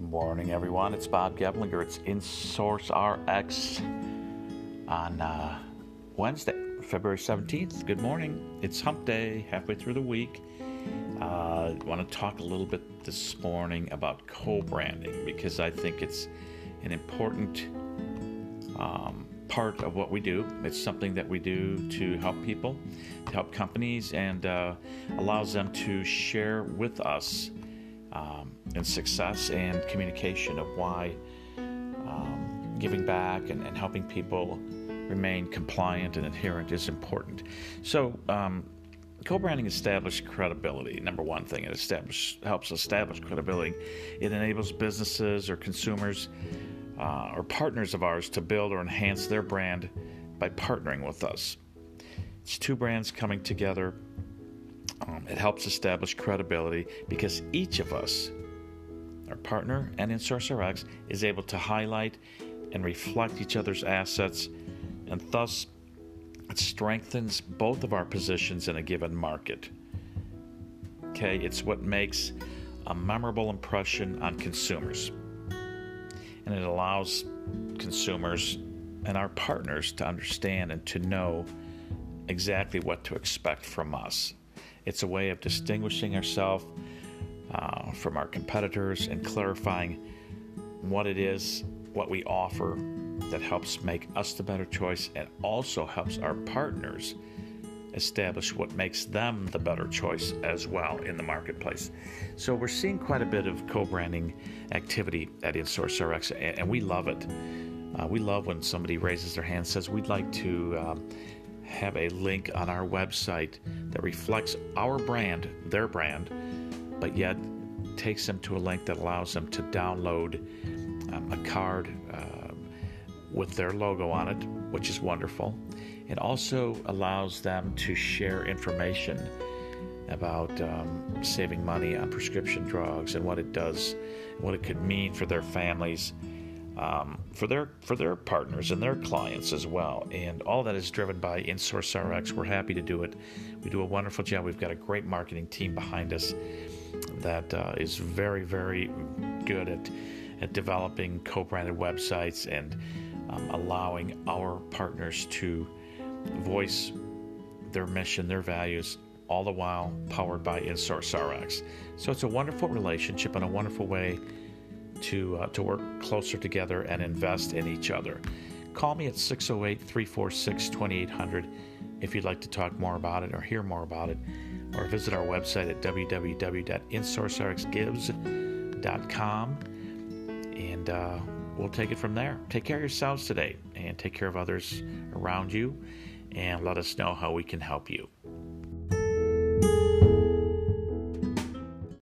morning, everyone. It's Bob Geblinger. It's InSource RX on uh, Wednesday, February 17th. Good morning. It's hump day, halfway through the week. I uh, want to talk a little bit this morning about co branding because I think it's an important um, part of what we do. It's something that we do to help people, to help companies, and uh, allows them to share with us um, and success and communication of why um, giving back and, and, helping people remain compliant and adherent is important. So, um, co-branding establishes credibility. Number one thing, it establish, helps establish credibility. It enables businesses or consumers uh, or partners of ours to build or enhance their brand by partnering with us. It's two brands coming together um, it helps establish credibility because each of us, our partner and InSource RX, is able to highlight and reflect each other's assets, and thus it strengthens both of our positions in a given market. Okay, it's what makes a memorable impression on consumers. And it allows consumers and our partners to understand and to know exactly what to expect from us. It's a way of distinguishing ourselves uh, from our competitors and clarifying what it is, what we offer that helps make us the better choice and also helps our partners establish what makes them the better choice as well in the marketplace. So we're seeing quite a bit of co-branding activity at InSource RX, and we love it. Uh, we love when somebody raises their hand and says, "We'd like to um, have a link on our website that reflects our brand, their brand, but yet takes them to a link that allows them to download um, a card uh, with their logo on it, which is wonderful. It also allows them to share information about um, saving money on prescription drugs and what it does, what it could mean for their families um, for their for their partners and their clients as well. And all that is driven by InSource RX. We're happy to do it. We do a wonderful job. We've got a great marketing team behind us that uh, is very very good at at developing co-branded websites and um, allowing our partners to voice their mission, their values, all the while powered by InSource RX. So it's a wonderful relationship and a wonderful way to, uh, to work closer together and invest in each other. Call me at 608 346 2800 if you'd like to talk more about it or hear more about it, or visit our website at www.insourcerxgives.com and uh, we'll take it from there. Take care of yourselves today and take care of others around you and let us know how we can help you.